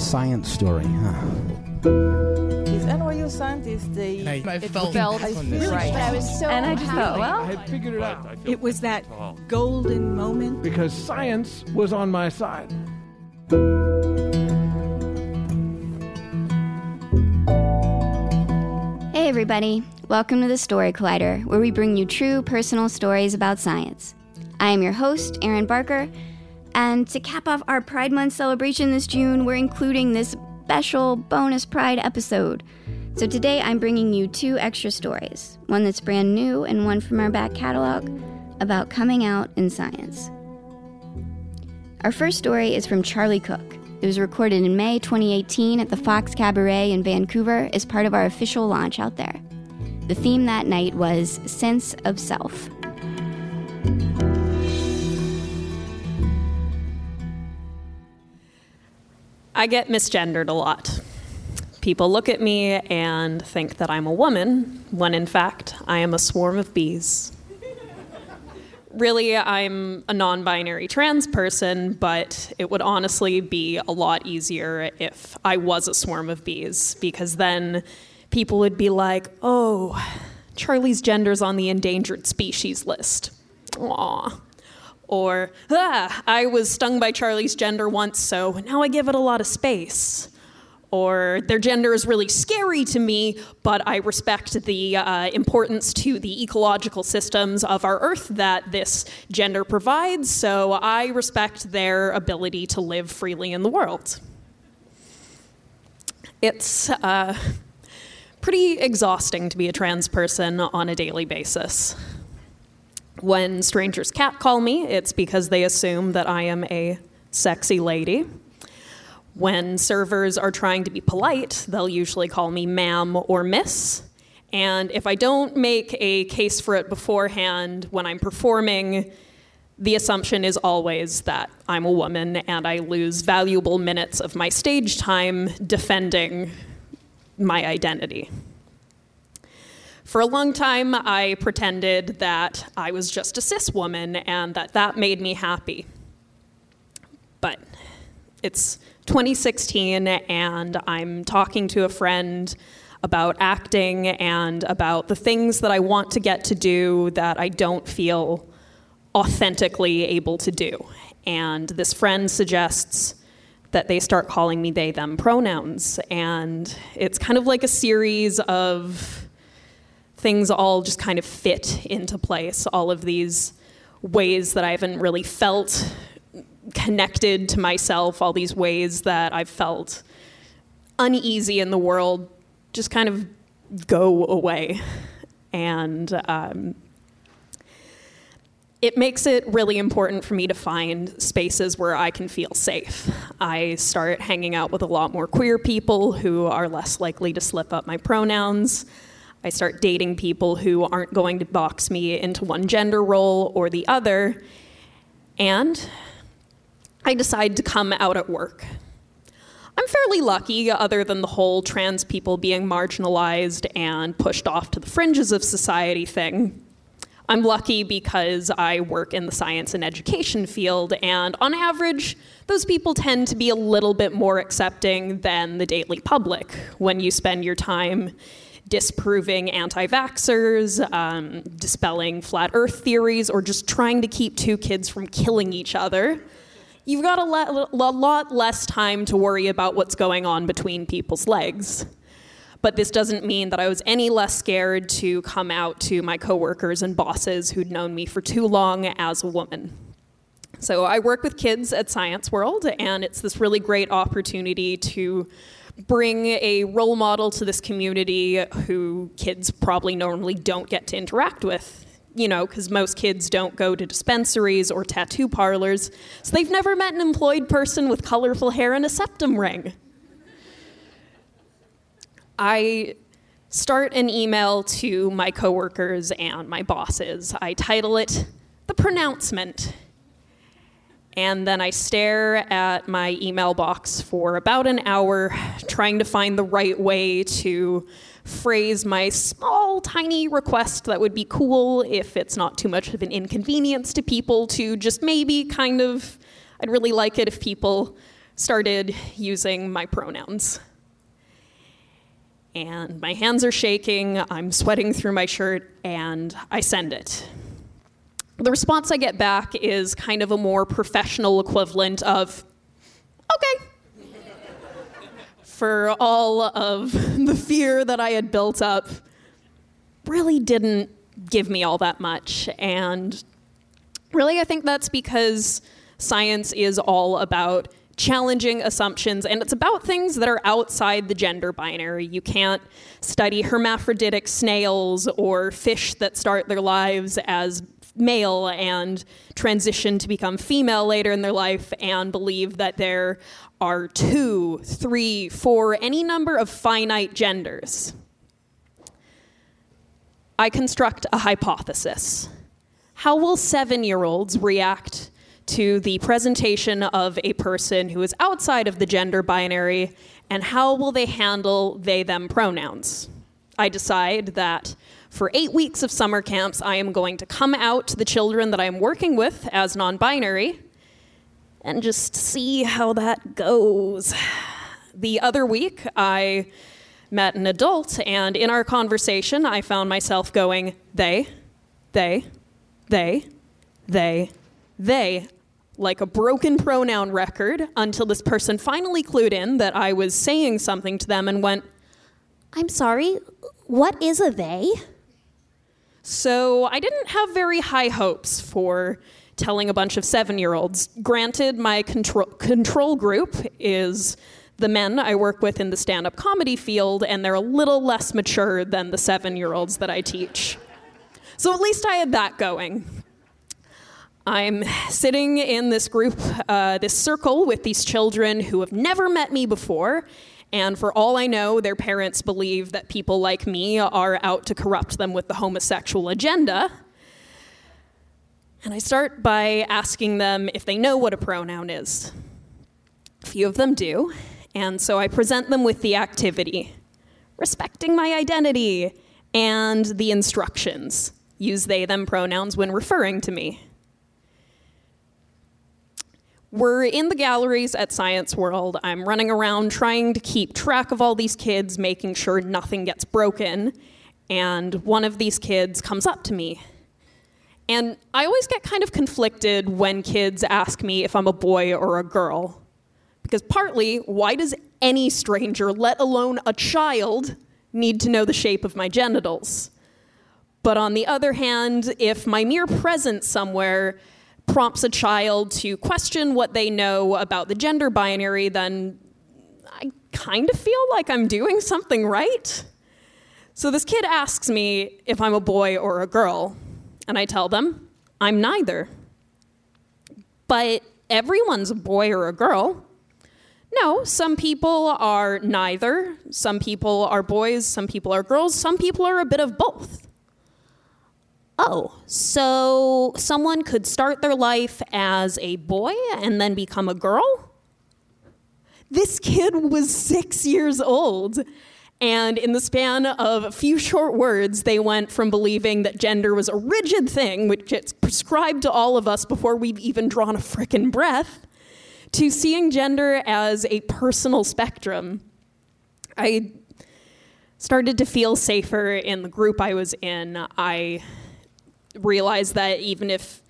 a science story, huh? These NYU scientists, they I, I felt, felt on really right. I was so and I just thought, well, I had figured it out It was that golden moment. because science was on my side. Hey, everybody. Welcome to the Story Collider, where we bring you true personal stories about science. I am your host, Erin Barker, and to cap off our Pride Month celebration this June, we're including this special bonus Pride episode. So today I'm bringing you two extra stories one that's brand new and one from our back catalog about coming out in science. Our first story is from Charlie Cook. It was recorded in May 2018 at the Fox Cabaret in Vancouver as part of our official launch out there. The theme that night was Sense of Self. I get misgendered a lot. People look at me and think that I'm a woman, when in fact I am a swarm of bees. Really, I'm a non binary trans person, but it would honestly be a lot easier if I was a swarm of bees, because then people would be like, oh, Charlie's gender's on the endangered species list. Aw. Or, ah, I was stung by Charlie's gender once, so now I give it a lot of space. Or, their gender is really scary to me, but I respect the uh, importance to the ecological systems of our Earth that this gender provides, so I respect their ability to live freely in the world. It's uh, pretty exhausting to be a trans person on a daily basis. When strangers catcall me, it's because they assume that I am a sexy lady. When servers are trying to be polite, they'll usually call me ma'am or miss. And if I don't make a case for it beforehand when I'm performing, the assumption is always that I'm a woman and I lose valuable minutes of my stage time defending my identity. For a long time, I pretended that I was just a cis woman and that that made me happy. But it's 2016, and I'm talking to a friend about acting and about the things that I want to get to do that I don't feel authentically able to do. And this friend suggests that they start calling me they them pronouns. And it's kind of like a series of things all just kind of fit into place, all of these ways that I haven't really felt connected to myself, all these ways that I've felt uneasy in the world just kind of go away. And um, it makes it really important for me to find spaces where I can feel safe. I start hanging out with a lot more queer people who are less likely to slip up my pronouns. I start dating people who aren't going to box me into one gender role or the other. And I decide to come out at work. I'm fairly lucky, other than the whole trans people being marginalized and pushed off to the fringes of society thing. I'm lucky because I work in the science and education field, and on average, those people tend to be a little bit more accepting than the daily public when you spend your time disproving anti vaxxers, um, dispelling flat earth theories, or just trying to keep two kids from killing each other. You've got a, le- a lot less time to worry about what's going on between people's legs. But this doesn't mean that I was any less scared to come out to my coworkers and bosses who'd known me for too long as a woman. So I work with kids at Science World, and it's this really great opportunity to bring a role model to this community who kids probably normally don't get to interact with. You know, because most kids don't go to dispensaries or tattoo parlors, so they've never met an employed person with colorful hair and a septum ring. I start an email to my coworkers and my bosses. I title it The Pronouncement. And then I stare at my email box for about an hour, trying to find the right way to phrase my small, tiny request that would be cool if it's not too much of an inconvenience to people to just maybe kind of, I'd really like it if people started using my pronouns. And my hands are shaking, I'm sweating through my shirt, and I send it. The response I get back is kind of a more professional equivalent of, okay. For all of the fear that I had built up, really didn't give me all that much. And really, I think that's because science is all about challenging assumptions and it's about things that are outside the gender binary. You can't study hermaphroditic snails or fish that start their lives as male and transition to become female later in their life and believe that there are two, three, four, any number of finite genders. I construct a hypothesis. How will seven year olds react to the presentation of a person who is outside of the gender binary, and how will they handle they them pronouns? I decide that for eight weeks of summer camps, I am going to come out to the children that I am working with as non binary and just see how that goes. The other week, I met an adult, and in our conversation, I found myself going, they, they, they, they, they, like a broken pronoun record until this person finally clued in that I was saying something to them and went, I'm sorry, what is a they? So I didn't have very high hopes for telling a bunch of seven year olds. Granted, my control, control group is the men I work with in the stand up comedy field, and they're a little less mature than the seven year olds that I teach. So at least I had that going. I'm sitting in this group, uh, this circle with these children who have never met me before. And for all I know, their parents believe that people like me are out to corrupt them with the homosexual agenda. And I start by asking them if they know what a pronoun is. A few of them do. And so I present them with the activity respecting my identity and the instructions use they them pronouns when referring to me. We're in the galleries at Science World. I'm running around trying to keep track of all these kids, making sure nothing gets broken. And one of these kids comes up to me. And I always get kind of conflicted when kids ask me if I'm a boy or a girl. Because partly, why does any stranger, let alone a child, need to know the shape of my genitals? But on the other hand, if my mere presence somewhere prompts a child to question what they know about the gender binary, then I kind of feel like I'm doing something right. So this kid asks me if I'm a boy or a girl, and I tell them I'm neither. But everyone's a boy or a girl. No, some people are neither. Some people are boys, some people are girls, some people are a bit of both. Oh, so someone could start their life as a boy and then become a girl? This kid was six years old. And in the span of a few short words, they went from believing that gender was a rigid thing, which gets prescribed to all of us before we've even drawn a frickin' breath, to seeing gender as a personal spectrum. I started to feel safer in the group I was in. I realized that even if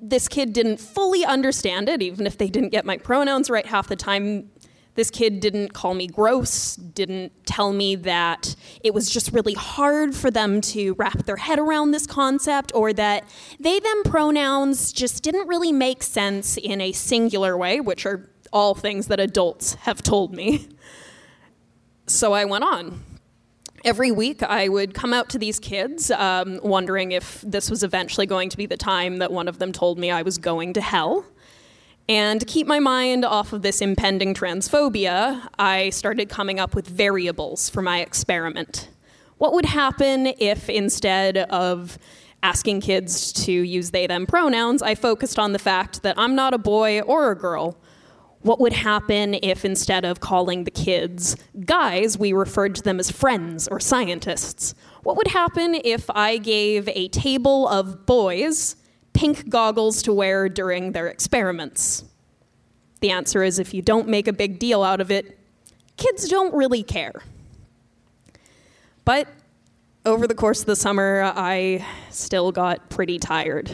this kid didn't fully understand it, even if they didn't get my pronouns right half the time, this kid didn't call me gross, didn't tell me that it was just really hard for them to wrap their head around this concept, or that they them pronouns just didn't really make sense in a singular way, which are all things that adults have told me. So I went on every week I would come out to these kids, um, wondering if this was eventually going to be the time that one of them told me I was going to hell. And to keep my mind off of this impending transphobia, I started coming up with variables for my experiment. What would happen if instead of asking kids to use they them pronouns, I focused on the fact that I'm not a boy or a girl? What would happen if instead of calling the kids guys, we referred to them as friends or scientists? What would happen if I gave a table of boys pink goggles to wear during their experiments? The answer is if you don't make a big deal out of it, kids don't really care. But over the course of the summer, I still got pretty tired.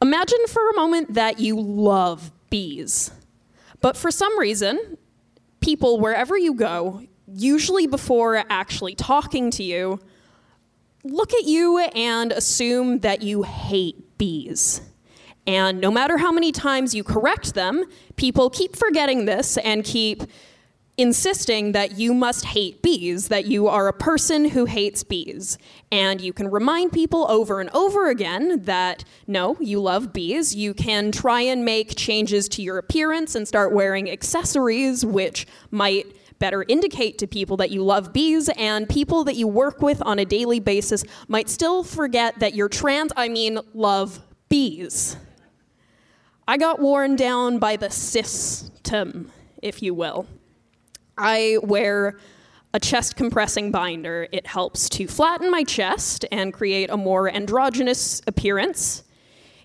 Imagine for a moment that you love bees, but for some reason, people, wherever you go, usually before actually talking to you, look at you and assume that you hate bees. And no matter how many times you correct them, people keep forgetting this and keep insisting that you must hate bees, that you are a person who hates bees. And you can remind people over and over again that no, you love bees. You can try and make changes to your appearance and start wearing accessories, which might better indicate to people that you love bees, and people that you work with on a daily basis might still forget that you're trans, I mean, love bees. I got worn down by the system, if you will. I wear a chest compressing binder. It helps to flatten my chest and create a more androgynous appearance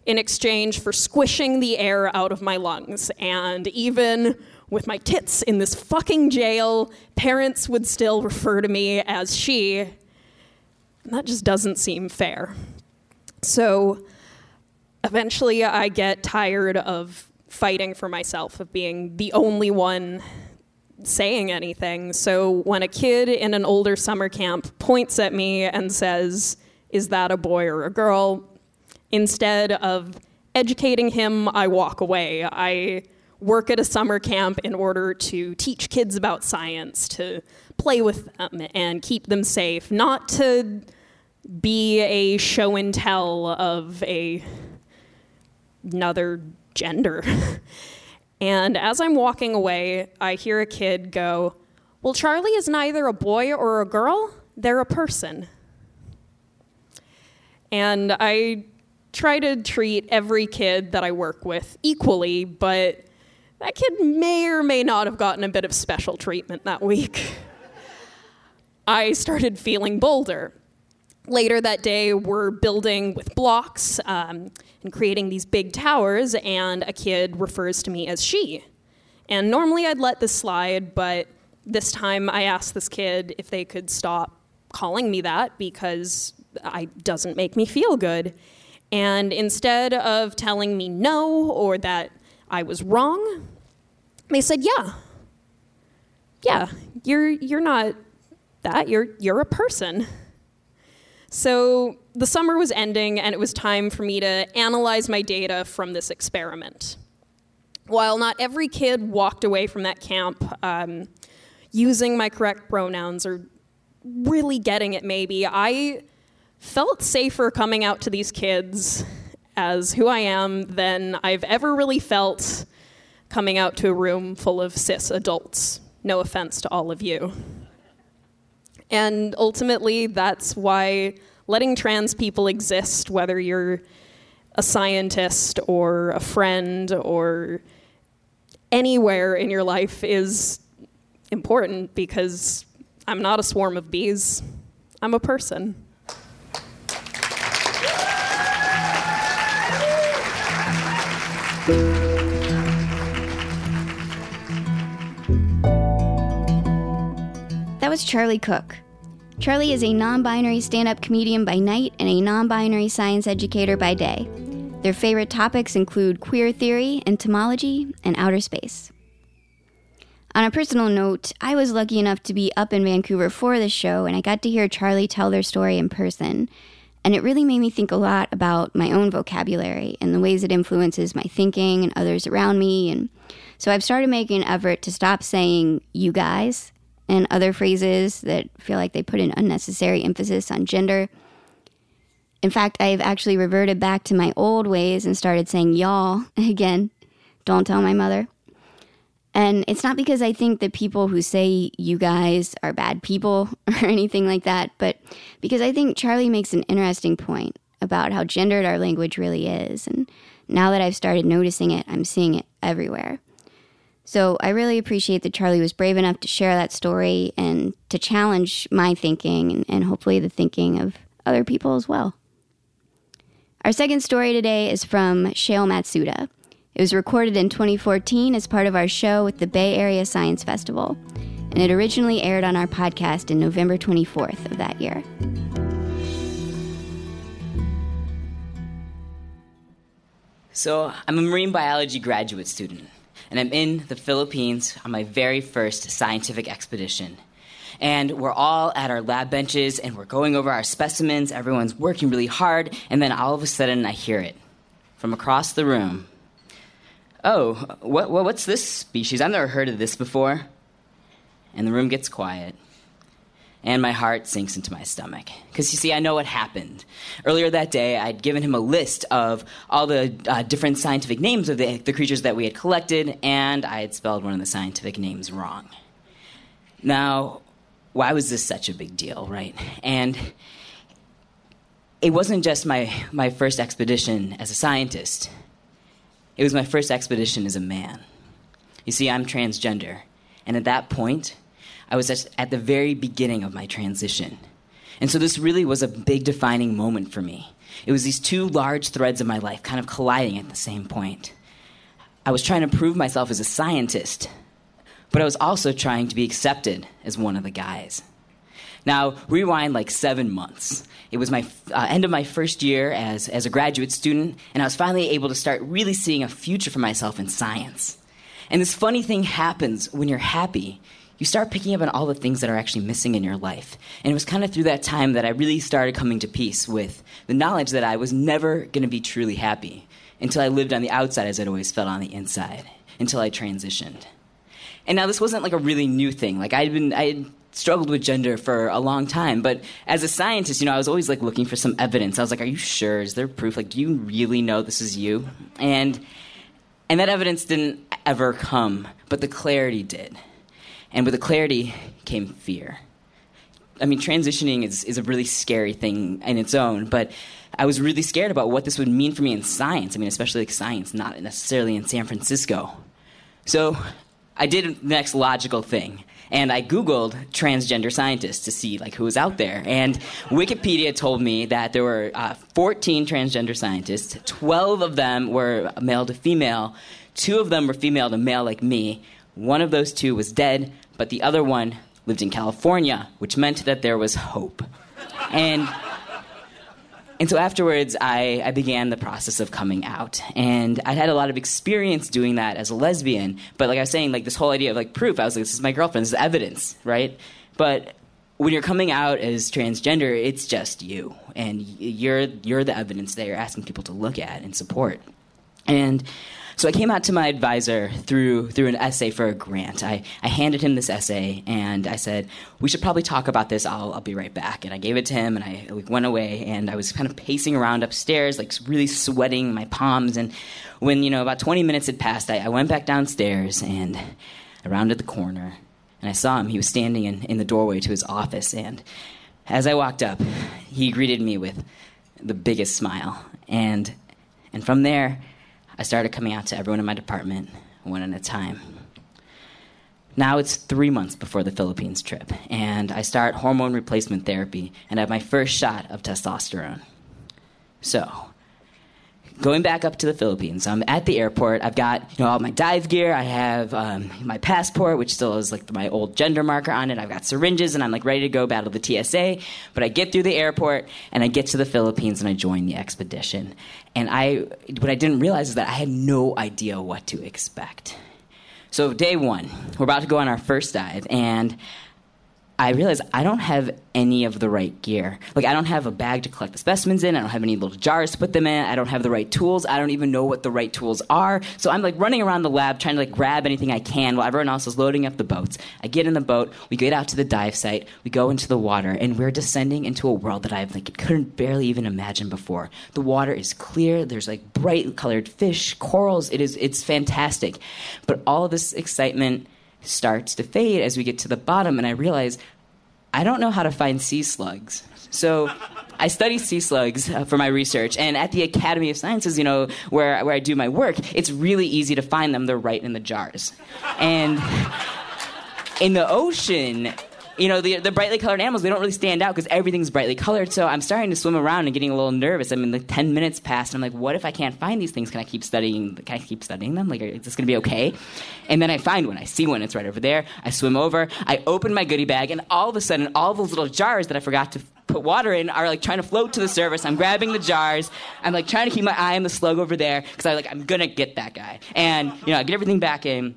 in exchange for squishing the air out of my lungs. And even with my tits in this fucking jail, parents would still refer to me as she. And that just doesn't seem fair. So eventually I get tired of fighting for myself, of being the only one saying anything. So when a kid in an older summer camp points at me and says, Is that a boy or a girl? Instead of educating him, I walk away. I work at a summer camp in order to teach kids about science, to play with them and keep them safe, not to be a show and tell of a another gender. and as I'm walking away, I hear a kid go, "Well, Charlie is neither a boy or a girl, they're a person." And I try to treat every kid that I work with equally, but that kid may or may not have gotten a bit of special treatment that week. I started feeling bolder. Later that day, we're building with blocks um, and creating these big towers, and a kid refers to me as she. And normally I'd let this slide, but this time I asked this kid if they could stop calling me that because it doesn't make me feel good. And instead of telling me no or that I was wrong, they said, "Yeah, yeah, you're you're not that. You're you're a person." So the summer was ending, and it was time for me to analyze my data from this experiment. While not every kid walked away from that camp um, using my correct pronouns or really getting it, maybe, I felt safer coming out to these kids as who I am than I've ever really felt coming out to a room full of cis adults. No offense to all of you. And ultimately, that's why letting trans people exist, whether you're a scientist or a friend or anywhere in your life, is important because I'm not a swarm of bees, I'm a person. Was Charlie Cook. Charlie is a non binary stand up comedian by night and a non binary science educator by day. Their favorite topics include queer theory, entomology, and outer space. On a personal note, I was lucky enough to be up in Vancouver for the show, and I got to hear Charlie tell their story in person. And it really made me think a lot about my own vocabulary and the ways it influences my thinking and others around me. And so I've started making an effort to stop saying you guys and other phrases that feel like they put an unnecessary emphasis on gender. In fact, I've actually reverted back to my old ways and started saying y'all again. Don't tell my mother. And it's not because I think that people who say you guys are bad people or anything like that, but because I think Charlie makes an interesting point about how gendered our language really is. And now that I've started noticing it, I'm seeing it everywhere. So I really appreciate that Charlie was brave enough to share that story and to challenge my thinking and, and hopefully the thinking of other people as well. Our second story today is from Shayle Matsuda. It was recorded in 2014 as part of our show with the Bay Area Science Festival, and it originally aired on our podcast in November 24th of that year. So, I'm a marine biology graduate student, and I'm in the Philippines on my very first scientific expedition. And we're all at our lab benches and we're going over our specimens. Everyone's working really hard, and then all of a sudden I hear it from across the room. Oh, what, what, what's this species? I've never heard of this before. And the room gets quiet and my heart sinks into my stomach. Because you see, I know what happened. Earlier that day, I'd given him a list of all the uh, different scientific names of the, the creatures that we had collected, and I had spelled one of the scientific names wrong. Now, why was this such a big deal, right? And it wasn't just my, my first expedition as a scientist, it was my first expedition as a man. You see, I'm transgender, and at that point, I was at the very beginning of my transition. And so this really was a big defining moment for me. It was these two large threads of my life kind of colliding at the same point. I was trying to prove myself as a scientist, but I was also trying to be accepted as one of the guys. Now, rewind like seven months. It was my uh, end of my first year as, as a graduate student, and I was finally able to start really seeing a future for myself in science. And this funny thing happens when you're happy you start picking up on all the things that are actually missing in your life. And it was kind of through that time that I really started coming to peace with the knowledge that I was never going to be truly happy until I lived on the outside as I'd always felt on the inside, until I transitioned. And now this wasn't like a really new thing. Like I'd been, I had struggled with gender for a long time, but as a scientist, you know, I was always like looking for some evidence. I was like, "Are you sure? Is there proof? Like, do you really know this is you?" And and that evidence didn't ever come, but the clarity did. And with the clarity came fear. I mean, transitioning is, is a really scary thing in its own, but I was really scared about what this would mean for me in science. I mean, especially like science, not necessarily in San Francisco. So I did the next logical thing. And I Googled transgender scientists to see like who was out there. And Wikipedia told me that there were uh, 14 transgender scientists. 12 of them were male to female. Two of them were female to male like me. One of those two was dead, but the other one lived in California, which meant that there was hope. And and so afterwards, I, I began the process of coming out. And I'd had a lot of experience doing that as a lesbian. But like I was saying, like this whole idea of like proof, I was like, this is my girlfriend, this is evidence, right? But when you're coming out as transgender, it's just you. And you're, you're the evidence that you're asking people to look at and support. And so I came out to my advisor through through an essay for a grant. I, I handed him this essay and I said, "We should probably talk about this. I'll I'll be right back." And I gave it to him and I went away and I was kind of pacing around upstairs, like really sweating my palms. And when you know about 20 minutes had passed, I, I went back downstairs and I rounded the corner and I saw him. He was standing in, in the doorway to his office and as I walked up, he greeted me with the biggest smile and and from there I started coming out to everyone in my department, one at a time. Now it's three months before the Philippines trip, and I start hormone replacement therapy and I have my first shot of testosterone. So, going back up to the Philippines. I'm at the airport. I've got you know all my dive gear. I have um, my passport, which still has like my old gender marker on it. I've got syringes, and I'm like ready to go battle the TSA. But I get through the airport, and I get to the Philippines, and I join the expedition. And I, what I didn't realize is that I had no idea what to expect. So day one, we're about to go on our first dive, and I realized I don't have any of the right gear. Like, I don't have a bag to collect the specimens in. I don't have any little jars to put them in. I don't have the right tools. I don't even know what the right tools are. So I'm like running around the lab trying to like grab anything I can while everyone else is loading up the boats. I get in the boat. We get out to the dive site. We go into the water, and we're descending into a world that I like couldn't barely even imagine before. The water is clear. There's like bright colored fish, corals. It is it's fantastic. But all this excitement starts to fade as we get to the bottom, and I realize I don't know how to find sea slugs. So I study sea slugs uh, for my research, and at the Academy of Sciences, you know, where, where I do my work, it's really easy to find them. They're right in the jars. And in the ocean, you know, the, the brightly colored animals, they don't really stand out because everything's brightly colored. So I'm starting to swim around and getting a little nervous. I mean, like 10 minutes passed, and I'm like, what if I can't find these things? Can I keep studying? Can I keep studying them? Like, is this going to be okay? And then I find one. I see one. It's right over there. I swim over. I open my goodie bag, and all of a sudden, all those little jars that I forgot to put water in are like trying to float to the surface. I'm grabbing the jars. I'm like trying to keep my eye on the slug over there because I'm like I'm gonna get that guy. And you know, I get everything back in.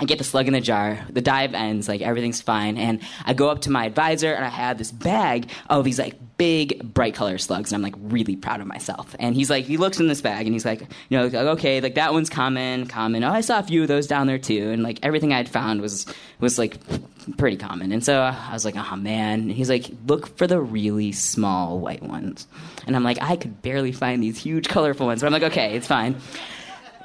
I get the slug in the jar. The dive ends, like everything's fine. And I go up to my advisor and I have this bag of these like big bright color slugs. And I'm like really proud of myself. And he's like, he looks in this bag and he's like, you know, like, okay, like that one's common, common. Oh, I saw a few of those down there too. And like everything I'd found was was like pretty common. And so I was like, oh man. And he's like, look for the really small white ones. And I'm like, I could barely find these huge colorful ones. But I'm like, okay, it's fine.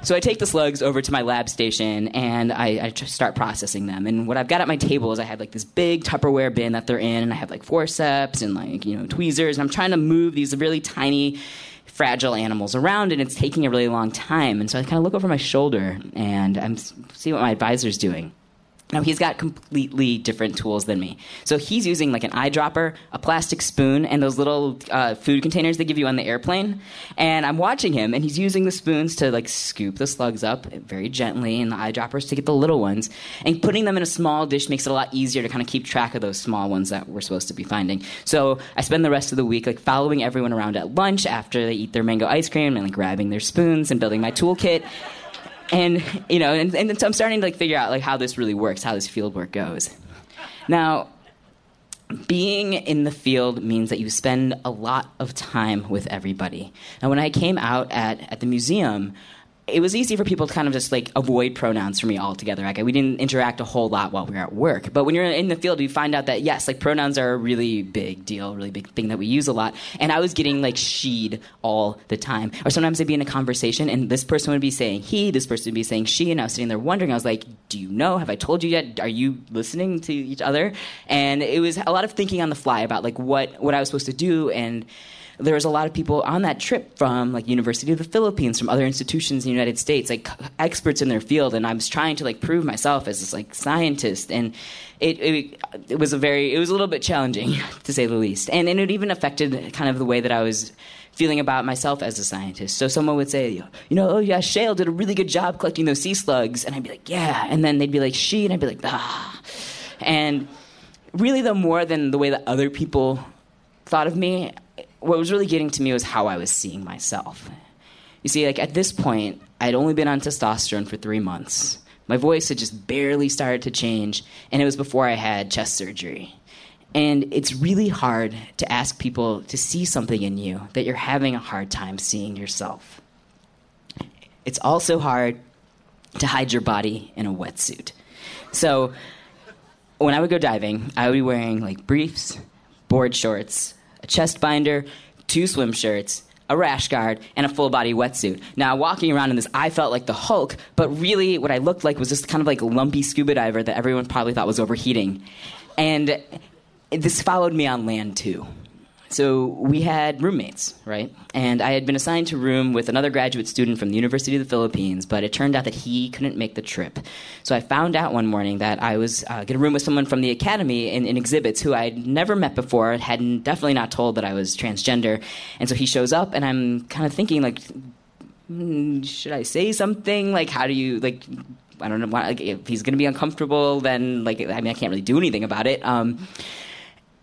So I take the slugs over to my lab station and I, I start processing them. And what I've got at my table is I have like this big Tupperware bin that they're in, and I have like forceps and like you know tweezers, and I'm trying to move these really tiny, fragile animals around, and it's taking a really long time. And so I kind of look over my shoulder and I'm see what my advisor's doing. Now he's got completely different tools than me. So he's using like an eyedropper, a plastic spoon, and those little uh, food containers they give you on the airplane. And I'm watching him, and he's using the spoons to like scoop the slugs up very gently, and the eyedroppers to get the little ones. And putting them in a small dish makes it a lot easier to kind of keep track of those small ones that we're supposed to be finding. So I spend the rest of the week like following everyone around at lunch after they eat their mango ice cream and like grabbing their spoons and building my toolkit and you know, and, and so I'm starting to like figure out like how this really works, how this field work goes. Now, being in the field means that you spend a lot of time with everybody. Now, when I came out at, at the museum, it was easy for people to kind of just like avoid pronouns for me altogether. Like we didn't interact a whole lot while we were at work. But when you're in the field, you find out that yes, like pronouns are a really big deal, really big thing that we use a lot. And I was getting like she'd all the time. Or sometimes I'd be in a conversation and this person would be saying he, this person would be saying she, and I was sitting there wondering. I was like, "Do you know? Have I told you yet? Are you listening to each other?" And it was a lot of thinking on the fly about like what what I was supposed to do and there was a lot of people on that trip from like University of the Philippines, from other institutions in the United States, like experts in their field, and I was trying to like prove myself as this like scientist, and it, it, it was a very it was a little bit challenging to say the least, and, and it even affected kind of the way that I was feeling about myself as a scientist. So someone would say, you know, oh yeah, Shayle did a really good job collecting those sea slugs, and I'd be like, yeah, and then they'd be like she, and I'd be like, ah, and really, the more than the way that other people thought of me, what was really getting to me was how I was seeing myself. You see, like at this point, I'd only been on testosterone for three months. My voice had just barely started to change, and it was before I had chest surgery. And it's really hard to ask people to see something in you that you're having a hard time seeing yourself. It's also hard to hide your body in a wetsuit. So, when I would go diving, I would be wearing like briefs, board shorts, a chest binder, two swim shirts, a rash guard, and a full body wetsuit. Now, walking around in this, I felt like the Hulk, but really what I looked like was just kind of like a lumpy scuba diver that everyone probably thought was overheating. And this followed me on land too. So we had roommates, right? And I had been assigned to room with another graduate student from the University of the Philippines, but it turned out that he couldn't make the trip. So I found out one morning that I was uh, going to room with someone from the academy in, in exhibits who I'd never met before, had definitely not told that I was transgender. And so he shows up, and I'm kind of thinking, like, mm, should I say something? Like, how do you, like, I don't know. Like, if he's going to be uncomfortable, then like I mean, I can't really do anything about it. Um,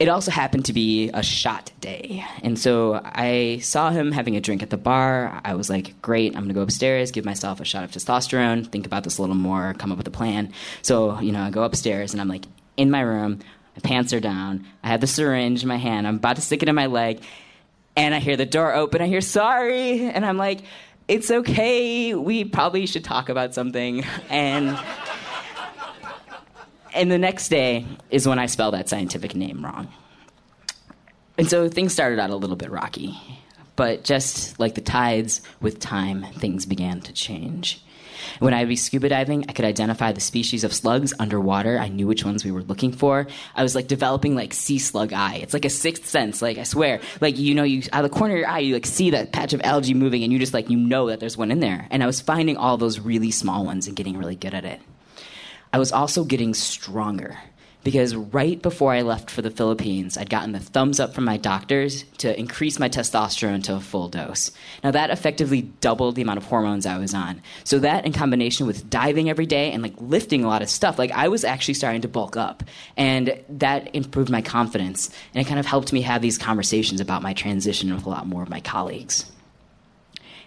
it also happened to be a shot day. And so I saw him having a drink at the bar. I was like, great, I'm gonna go upstairs, give myself a shot of testosterone, think about this a little more, come up with a plan. So, you know, I go upstairs and I'm like in my room, my pants are down, I have the syringe in my hand, I'm about to stick it in my leg, and I hear the door open, I hear sorry, and I'm like, it's okay, we probably should talk about something. And and the next day is when I spell that scientific name wrong. And so things started out a little bit rocky. But just like the tides, with time, things began to change. When I'd be scuba diving, I could identify the species of slugs underwater. I knew which ones we were looking for. I was like developing like sea slug eye. It's like a sixth sense. Like I swear, like you know, you out of the corner of your eye, you like see that patch of algae moving, and you just like you know that there's one in there. And I was finding all those really small ones and getting really good at it. I was also getting stronger because right before I left for the Philippines, I'd gotten the thumbs up from my doctors to increase my testosterone to a full dose. Now, that effectively doubled the amount of hormones I was on. So, that in combination with diving every day and like lifting a lot of stuff, like I was actually starting to bulk up. And that improved my confidence. And it kind of helped me have these conversations about my transition with a lot more of my colleagues.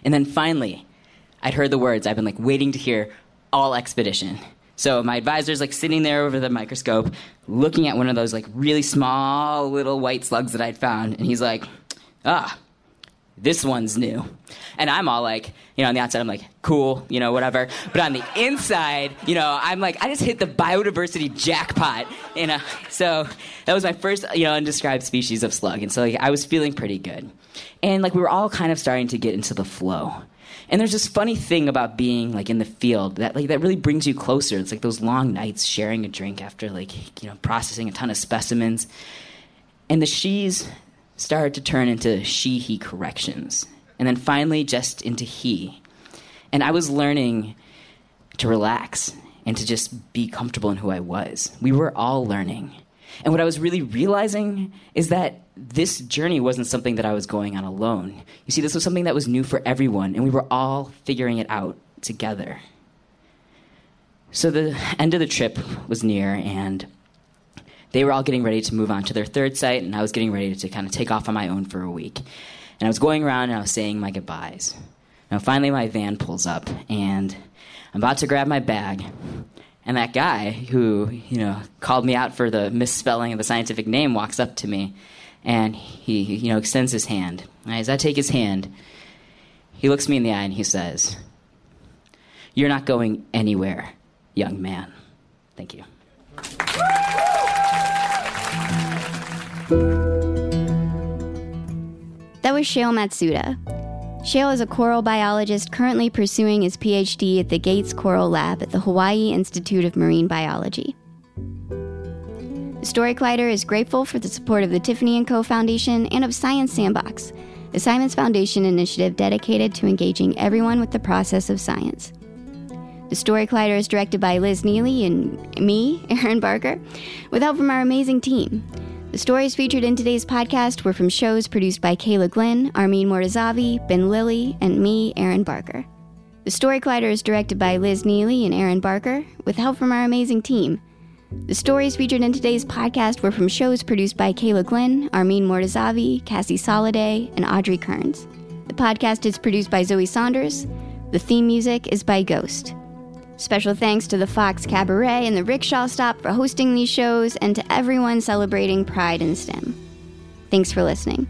And then finally, I'd heard the words I've been like waiting to hear all expedition. So my advisor's like sitting there over the microscope, looking at one of those like really small little white slugs that I'd found, and he's like, ah, this one's new. And I'm all like, you know, on the outside, I'm like, cool, you know, whatever. But on the inside, you know, I'm like, I just hit the biodiversity jackpot, you know. So that was my first, you know, undescribed species of slug. And so like, I was feeling pretty good. And like, we were all kind of starting to get into the flow. And there's this funny thing about being like in the field that like that really brings you closer. It's like those long nights sharing a drink after like, you know, processing a ton of specimens. And the she's started to turn into she he corrections. And then finally just into he. And I was learning to relax and to just be comfortable in who I was. We were all learning. And what I was really realizing is that this journey wasn't something that I was going on alone. You see, this was something that was new for everyone, and we were all figuring it out together. So the end of the trip was near, and they were all getting ready to move on to their third site, and I was getting ready to kind of take off on my own for a week. And I was going around and I was saying my goodbyes. Now, finally, my van pulls up, and I'm about to grab my bag, and that guy who, you know, called me out for the misspelling of the scientific name walks up to me and he, you know, extends his hand. And as I take his hand, he looks me in the eye and he says, You're not going anywhere, young man. Thank you. That was Shayle Matsuda. Shayle is a coral biologist currently pursuing his PhD at the Gates Coral Lab at the Hawaii Institute of Marine Biology. The Story Collider is grateful for the support of the Tiffany & Co. Foundation and of Science Sandbox, a Simons Foundation initiative dedicated to engaging everyone with the process of science. The Story Collider is directed by Liz Neely and me, Erin Barker, with help from our amazing team. The stories featured in today's podcast were from shows produced by Kayla Glenn, Armin Mortazavi, Ben Lilly, and me, Erin Barker. The Story Collider is directed by Liz Neely and Erin Barker, with help from our amazing team. The stories featured in today's podcast were from shows produced by Kayla Glenn, Armin Mortazavi, Cassie Soliday, and Audrey Kearns. The podcast is produced by Zoe Saunders. The theme music is by Ghost. Special thanks to the Fox Cabaret and the Rickshaw Stop for hosting these shows and to everyone celebrating Pride in STEM. Thanks for listening.